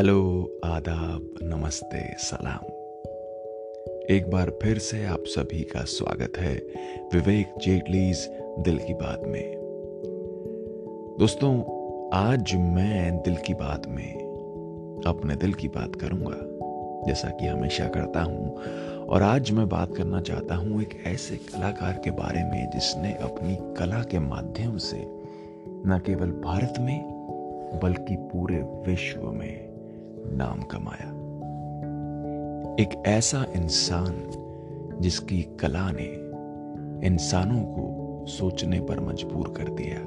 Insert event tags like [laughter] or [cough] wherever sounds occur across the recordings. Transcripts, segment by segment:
Hello आदाब, नमस्ते, सलाम। एक बार फिर से आप सभी का स्वागत है विवेक जेटलीज दिल की बात में। दोस्तों, आज मैं दिल की बात में अपने दिल की बात करूँगा, जैसा कि हमेशा करता हूँ। और आज मैं बात करना चाहता हूँ एक ऐसे कलाकार के बारे में जिसने अपनी कला के माध्यम से न केवल भारत में, बल्कि पूरे विश्व में नाम कमाया। एक ऐसा इंसान जिसकी कला ने इंसानों को सोचने पर मजबूर कर दिया।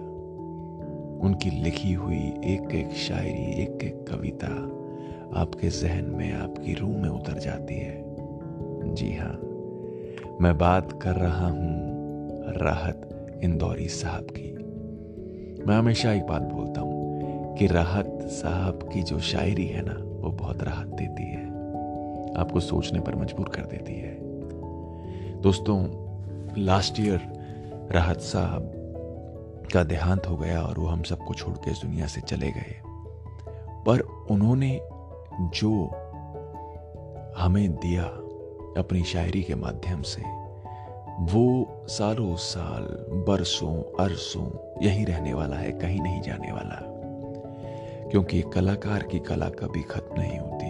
उनकी लिखी हुई एक एक शायरी एक एक कविता आपके जहन में, आपकी रूह में उतर जाती है। जी हाँ मैं बात कर रहा हूँ राहत इंदौरी साहब की। मैं हमेशा एक बात बोलता हूँ कि राहत साहब की जो शायरी है ना, वो बहुत राहत देती है। आपको सोचने पर मजबूर कर देती है। दोस्तों लास्ट ईयर राहत साहब का देहांत हो गया और वो हम सबको छोड़ के इस दुनिया से चले गए। पर उन्होंने जो हमें दिया अपनी शायरी के माध्यम से, वो सालों साल, बरसों, अरसों यही रहने वाला है, कहीं नहीं जाने वाला। क्योंकि कलाकार की कला कभी खत्म नहीं होती,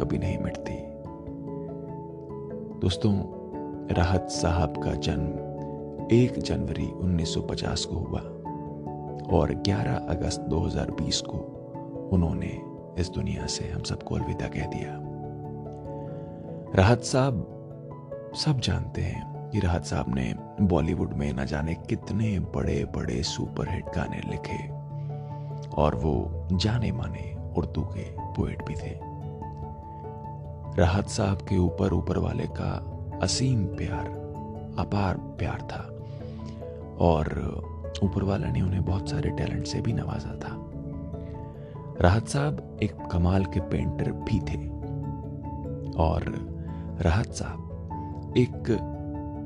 कभी नहीं मिटती। दोस्तों, राहत साहब का जन्म 1 जनवरी 1950 को हुआ और 11 अगस्त 2020 को उन्होंने इस दुनिया से हम सबको अलविदा कह दिया। राहत साहब, सब जानते हैं कि राहत साहब ने बॉलीवुड में न जाने कितने बड़े बड़े सुपरहिट गाने लिखे। और वो जाने माने उर्दू के पोएट भी थे। राहत साहब के ऊपर ऊपर वाले का असीम प्यार, अपार प्यार था और ऊपर वाला ने उन्हें बहुत सारे टैलेंट से भी नवाजा था। राहत साहब एक कमाल के पेंटर भी थे और राहत साहब एक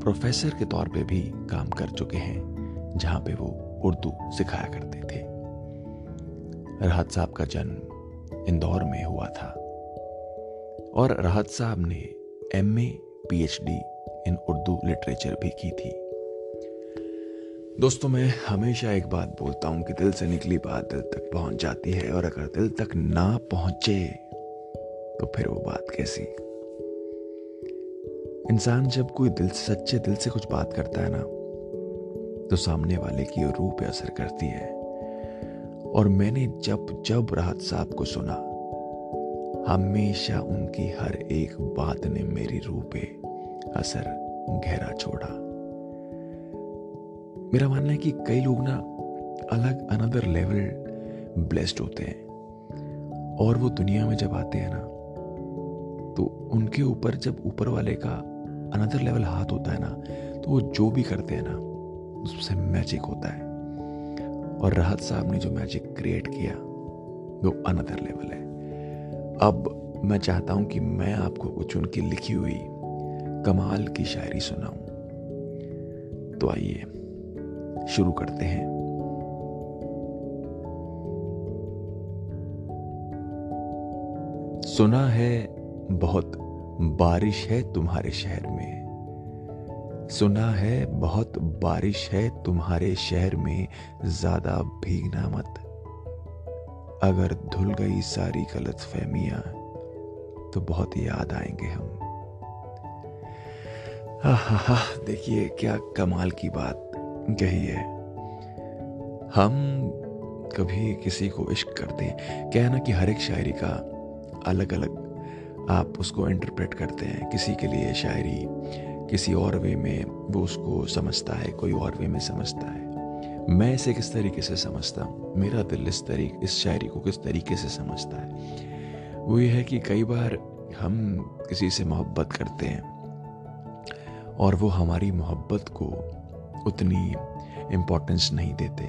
प्रोफेसर के तौर पे भी काम कर चुके हैं, जहाँ पे वो उर्दू सिखाया करते थे। राहत साहब का जन्म इंदौर में हुआ था। और राहत साहब ने M A PhD in Urdu literature भी की थी। दोस्तों, मैं हमेशा एक बात बोलता हूँ कि दिल से निकली बात दिल तक पहुँच जाती है और अगर दिल तक ना पहुँचे तो फिर वो बात कैसी? इंसान जब कोई दिल से सच्चे दिल से कुछ बात करता है ना तो सामने वाले की रूह पे असर करती है। और मैंने जब जब राहत साहब को सुना, हमेशा उनकी हर एक बात ने मेरी रूह पे असर गहरा छोड़ा। मेरा मानना है कि कई लोग ना अलग अनदर लेवल ब्लेस्ड होते हैं। और वो दुनिया में जब आते हैं ना तो उनके ऊपर जब ऊपर वाले का अनदर लेवल हाथ होता है ना तो वो जो भी करते हैं ना, उससे मैजिक होता है। और राहत साहब ने जो मैजिक क्रिएट किया, वो अनदर लेवल है। अब मैं चाहता हूँ कि मैं आपको कुछ उनकी लिखी हुई कमाल की शायरी सुनाऊं। तो आइए, शुरू करते हैं। सुना है, बहुत बारिश है तुम्हारे शहर में। सुना है, बहुत बारिश है, तुम्हारे शहर में ज़्यादा भीगना मत। अगर धुल गई सारी गलत फहमिया तो बहुत याद आएँगे हम। हा देखिए क्या कमाल की बात कही है। हम कभी किसी को इश्क करते हैं। क्या है ना कि हर एक शायरी का अलग अलग आप उसको इंटरप्रेट करते हैं। किसी के लिए शायरी किसी और वे में वो उसको समझता है, कोई और वे में समझता है। मैं इसे किस तरीके से समझता हूँ? मेरा दिल इस तरीके इस शायरी को किस तरीके से समझता है? वो ये है कि कई बार हम किसी से मोहब्बत करते हैं और वो हमारी मोहब्बत को उतनी इम्पोर्टेंस नहीं देते,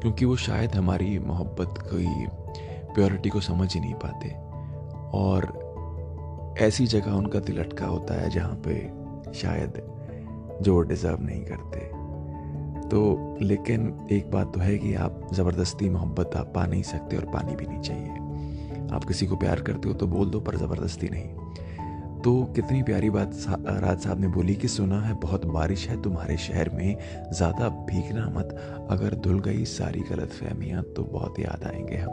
क्योंकि वो शायद हमारी मोहब्बत की प्योरिटी को समझ ही नहीं पाते। और ऐसी जगह उनका दिल अटका होता है जहाँ पे शायद जो डिज़र्व नहीं करते। तो लेकिन एक बात तो है कि आप ज़बरदस्ती मोहब्बत आप पा नहीं सकते और पानी भी नहीं चाहिए। आप किसी को प्यार करते हो तो बोल दो पर ज़बरदस्ती नहीं। तो कितनी प्यारी बात सा, राज साहब ने बोली कि सुना है बहुत बारिश है तुम्हारे शहर में ज़्यादा भीगना मत। अगर धुल गई सारी गलत फहमियाँ तो बहुत याद आएँगे हम।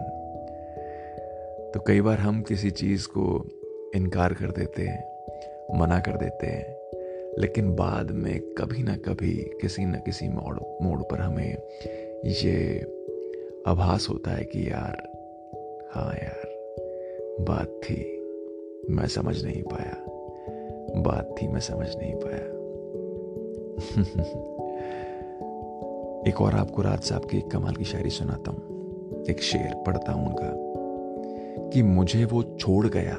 तो कई बार हम किसी चीज़ को इनकार कर देते हैं मना कर देते हैं। लेकिन बाद में कभी ना कभी, किसी न किसी मोड़ मोड़ पर हमें ये आभास होता है कि यार हाँ यार, बात थी, मैं समझ नहीं पाया। बात थी, मैं समझ नहीं पाया। [laughs] एक और आपको राज साहब की कमाल की शायरी सुनाता हूँ। एक शेर पढ़ता हूँ उनका, कि मुझे वो छोड़ गया।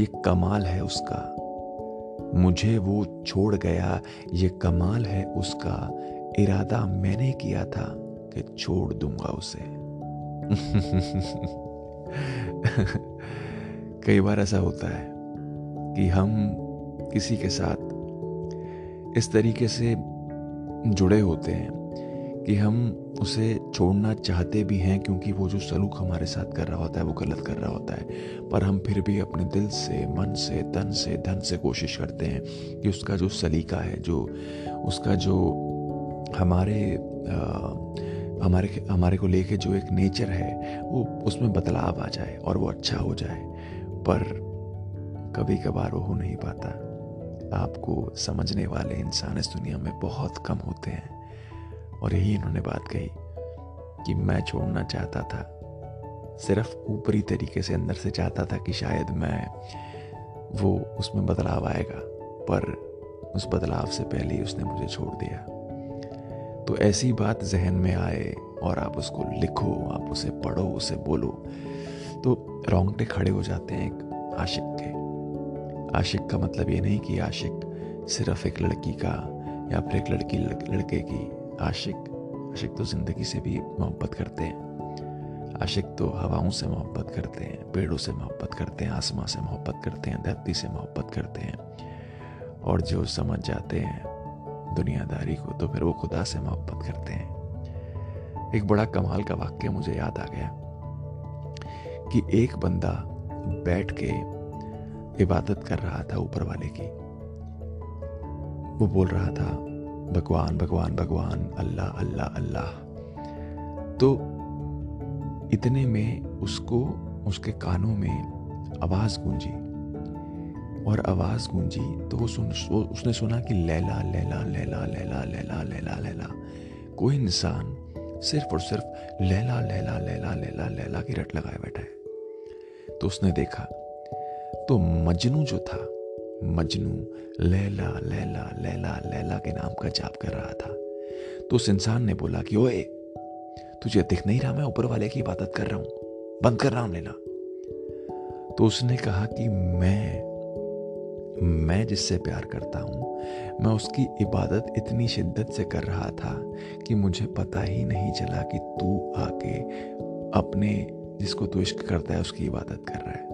ये कमाल है उसका। मुझे वो छोड़ गया। ये कमाल है उसका। इरादा मैंने किया था कि छोड़ दूँगा उसे। [laughs] कई बार ऐसा होता है कि हम किसी के साथ इस तरीके से जुड़े होते हैं। कि हम उसे छोड़ना चाहते भी हैं क्योंकि वो जो सलूक हमारे साथ कर रहा होता है वो गलत कर रहा होता है। पर हम फिर भी अपने दिल से मन से तन से धन से कोशिश करते हैं कि उसका जो सलीका है जो उसका जो हमारे आ, हमारे हमारे को लेके जो एक नेचर है वो उसमें बदलाव आ जाए और वो अच्छा हो जाए। पर कभी कभार वो हो नहीं पाता। आपको समझने वाले इंसान इस दुनिया में बहुत कम होते हैं। और यही इन्होंने बात कही कि मैं छोड़ना चाहता था। सिर्फ़ ऊपरी तरीके से अंदर से चाहता था कि शायद मैं वो उसमें बदलाव आएगा, पर उस बदलाव से पहले ही उसने मुझे छोड़ दिया। तो ऐसी बात जहन में आए और आप उसको लिखो, आप उसे पढ़ो, उसे बोलो तो रोंगटे खड़े हो जाते हैं एक आशिक के। आशिक का मतलब ये नहीं कि आशिक सिर्फ़ एक लड़की का या फिर एक लड़की, लड़के की आशिक आशिक तो ज़िंदगी से भी मोहब्बत करते हैं। आशिक तो हवाओं से मोहब्बत करते हैं, पेड़ों से मोहब्बत करते हैं, आसमां से मोहब्बत करते हैं, धरती से मोहब्बत करते हैं। और जो समझ जाते हैं दुनियादारी को तो फिर वो खुदा से मोहब्बत करते हैं। एक बड़ा कमाल का वाक्य मुझे याद आ गया कि एक बंदा बैठ के इबादत कर रहा था ऊपर वाले की। वो बोल रहा था भगवान भगवान भगवान, अल्लाह अल्लाह अल्लाह। तो इतने में उसको, उसके कानों में आवाज़ गूंजी। और आवाज़ गूंजी तो वो सुन उसने सुना कि लैला लैला लैला लैला लैला लैला लैला। कोई इंसान सिर्फ़ और सिर्फ़ लैला लैला लैला लैला लैला की रट लगाए बैठा है। तो उसने देखा तो मजनू जो था मजनू, लैला लैला लैला लैला के नाम का जाप कर रहा था। तो उस इंसान ने बोला कि, ओए, तुझे दिख नहीं रहा मैं ऊपर वाले की इबादत कर रहा हूँ। बंद कर रहा नाम लेना तो उसने कहा कि, मैं मैं जिससे प्यार करता हूँ, मैं उसकी इबादत इतनी शिद्दत से कर रहा था कि मुझे पता ही नहीं चला कि तू आके अपने, जिसको तू इश्क करता है, उसकी इबादत कर रहा है।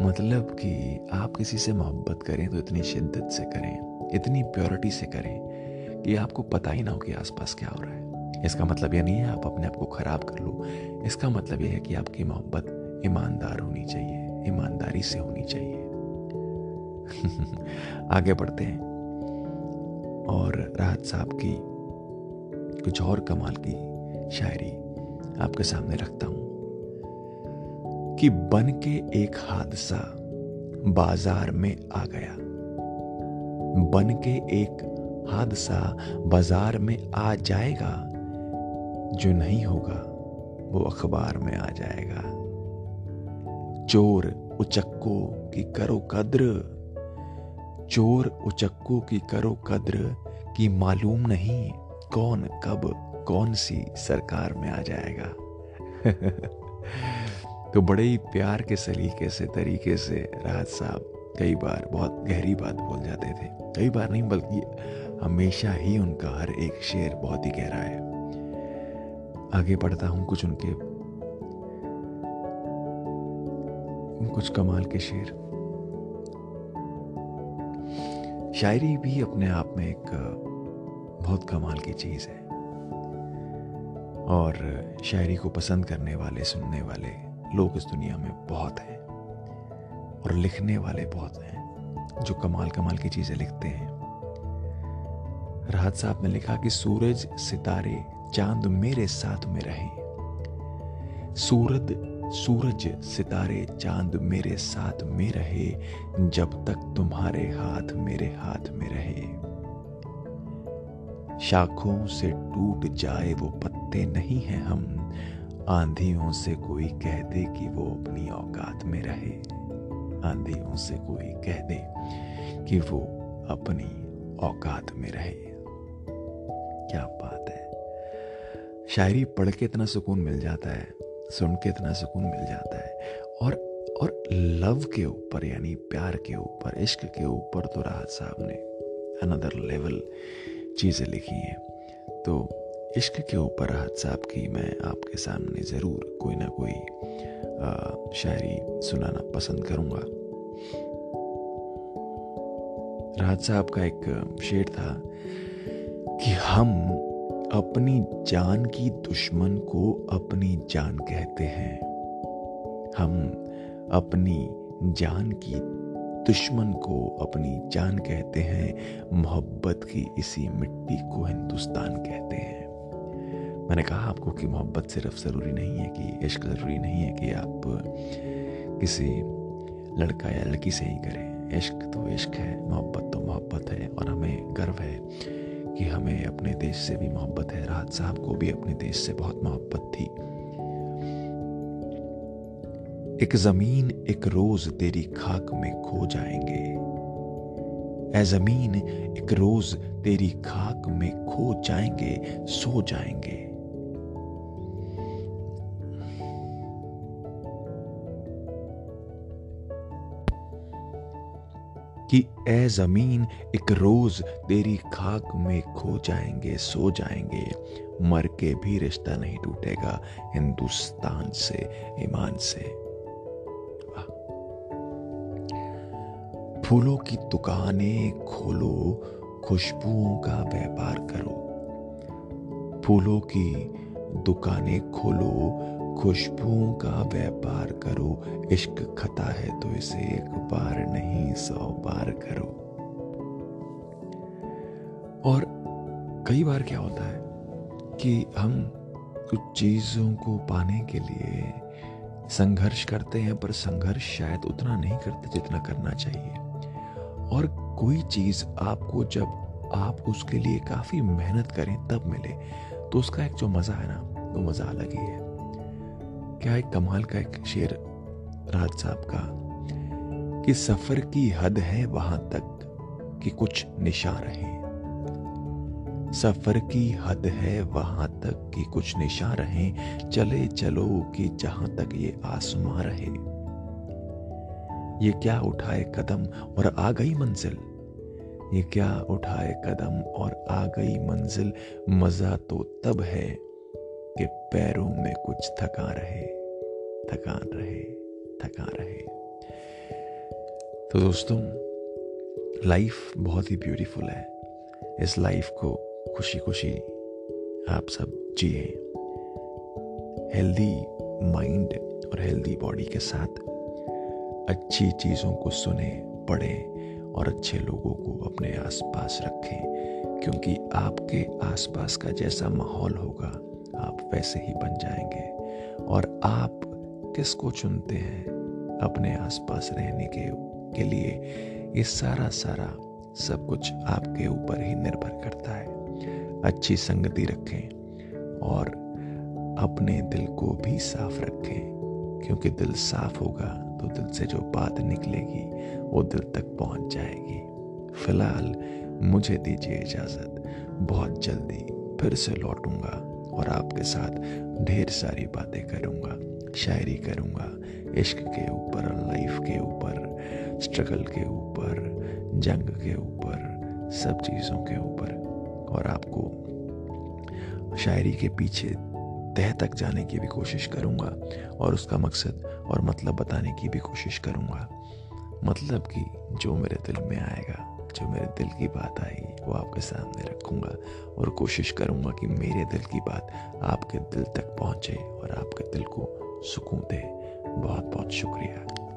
मतलब कि आप किसी से मोहब्बत करें तो इतनी शिद्दत से करें, इतनी प्योरिटी से करें कि आपको पता ही ना हो कि आसपास क्या हो रहा है। इसका मतलब यह नहीं है आप अपने आप को खराब कर लो। इसका मतलब यह है कि आपकी मोहब्बत ईमानदार होनी चाहिए, ईमानदारी से होनी चाहिए। [laughs] आगे बढ़ते हैं। और राहत साहब की कुछ और कमाल की शायरी आपके सामने रखता हूँ। कि बन के एक हादसा बाज़ार में आ गया। बन के एक हादसा बाज़ार में आ जाएगा, जो नहीं होगा, वो अखबार में आ जाएगा। चोर उचक्को की करो कद्र। चोर उचक्को की करो कद्र की मालूम नहीं कौन कब, कौन सी सरकार में आ जाएगा। [laughs] तो बड़े ही प्यार के सलीके से, तरीके से राहत साहब कई बार बहुत गहरी बात बोल जाते थे। कई बार नहीं, बल्कि हमेशा ही उनका हर एक शेर बहुत ही गहरा है। आगे पढ़ता हूँ कुछ उनके, कुछ कमाल के शेर। शायरी भी अपने आप में एक बहुत कमाल की चीज़ है। और शायरी को पसंद करने वाले, सुनने वाले लोग इस दुनिया में बहुत हैं और लिखने वाले बहुत हैं जो कमाल कमाल की चीज़ें लिखते हैं। राहत साहब ने लिखा कि सूरज सितारे चाँद मेरे साथ में रहे। सूरज सूरज सितारे चाँद मेरे साथ में रहे, जब तक तुम्हारे हाथ मेरे हाथ में रहे। शाखों से टूट जाए वो पत्ते नहीं हैं हम आंधियों से कोई कह दे कि वो अपनी औकात में रहे। आंधियों से कोई कह दे कि वो अपनी औकात में रहे। क्या बात है। शायरी पढ़ के इतना सुकून मिल जाता है, सुन के इतना सुकून मिल जाता है। और और लव के ऊपर यानी प्यार के ऊपर, इश्क के ऊपर तो राहत साहब ने अनदर लेवल चीज़ें लिखी हैं। तो इश्क के ऊपर राहत साहब की मैं आपके सामने ज़रूर कोई ना कोई शायरी सुनाना पसंद करूँगा। राहत साहब का एक शेर था कि हम अपनी जान की दुश्मन को अपनी जान कहते हैं। हम अपनी जान की दुश्मन को अपनी जान कहते हैं। मोहब्बत की इसी मिट्टी को हिंदुस्तान कहते हैं। मैंने कहा आपको कि मोहब्बत सिर्फ़ ज़रूरी नहीं है कि इश्क ज़रूरी नहीं है कि आप किसी लड़का या लड़की से ही करें। इश्क तो इश्क है, मोहब्बत तो मोहब्बत है और हमें गर्व है कि हमें अपने देश से भी मोहब्बत है। राहत साहब को भी अपने देश से बहुत मोहब्बत थी। एक ज़मीन, एक रोज तेरी खाक में खो जाएँगे। ए ज़मीन, एक रोज तेरी खाक में खो जाएँगे, सो जाएँगे। कि ए ज़मीन, एक रोज तेरी खाक में खो जाएँगे, सो जाएँगे। मर के भी रिश्ता नहीं टूटेगा हिंदुस्तान से, ईमान से। फूलों की दुकानें खोलो, खुशबुओं का व्यापार करो। फूलों की दुकानें खोलो खुशबुओं का व्यापार करो। इश्क खता है तो इसे एक बार नहीं, सौ बार करो। और कई बार क्या होता है कि हम कुछ चीज़ों को पाने के लिए संघर्ष करते हैं, पर संघर्ष शायद उतना नहीं करते जितना करना चाहिए। और कोई चीज़ आपको, जब आप उसके लिए काफ़ी मेहनत करें, तब मिले तो उसका एक जो मज़ा है ना, वो मज़ा अलग ही है। क्या एक कमाल का एक शेर राज साहब का कि सफ़र की हद है वहाँ तक कि कुछ निशा रहे सफ़र की हद है वहाँ तक कि कुछ निशा रहे चले चलो कि जहाँ तक ये आसमां रहे। ये क्या उठाए कदम और आ गई मंजिल? ये क्या उठाए कदम और आ गई मंजिल? मज़ा तो तब है कि पैरों में कुछ थका रहे, थकान रहे थकान रहे। तो दोस्तों लाइफ बहुत ही ब्यूटीफुल है। इस लाइफ को खुशी खुशी आप सब जिए। हेल्दी माइंड और हेल्दी बॉडी के साथ अच्छी चीज़ों को सुने, पढ़ें और अच्छे लोगों को अपने आसपास रखें, क्योंकि आपके आसपास का जैसा माहौल होगा आप वैसे ही बन जाएँगे। और आप किसको चुनते हैं अपने आसपास रहने के के लिए? ये सारा सारा सब कुछ आपके ऊपर ही निर्भर करता है। अच्छी संगति रखें और अपने दिल को भी साफ़ रखें, क्योंकि दिल साफ़ होगा तो दिल से जो बात निकलेगी, वो दिल तक पहुँच जाएगी। फ़िलहाल मुझे दीजिए इजाज़त, बहुत जल्दी फिर से लौटूँगा। और आपके साथ ढेर सारी बातें करूँगा, शायरी करूँगा, इश्क के ऊपर, लाइफ के ऊपर, स्ट्रगल के ऊपर, जंग के ऊपर, सब चीज़ों के ऊपर। और आपको शायरी के पीछे तह तक जाने की भी कोशिश करूँगा और उसका मकसद और मतलब बताने की भी कोशिश करूँगा। मतलब कि जो मेरे दिल में आएगा। जो मेरे दिल की बात आएगी वो आपके सामने रखूँगा और कोशिश करूँगा कि मेरे दिल की बात आपके दिल तक पहुँचे और आपके दिल को सुकून दे। बहुत बहुत शुक्रिया।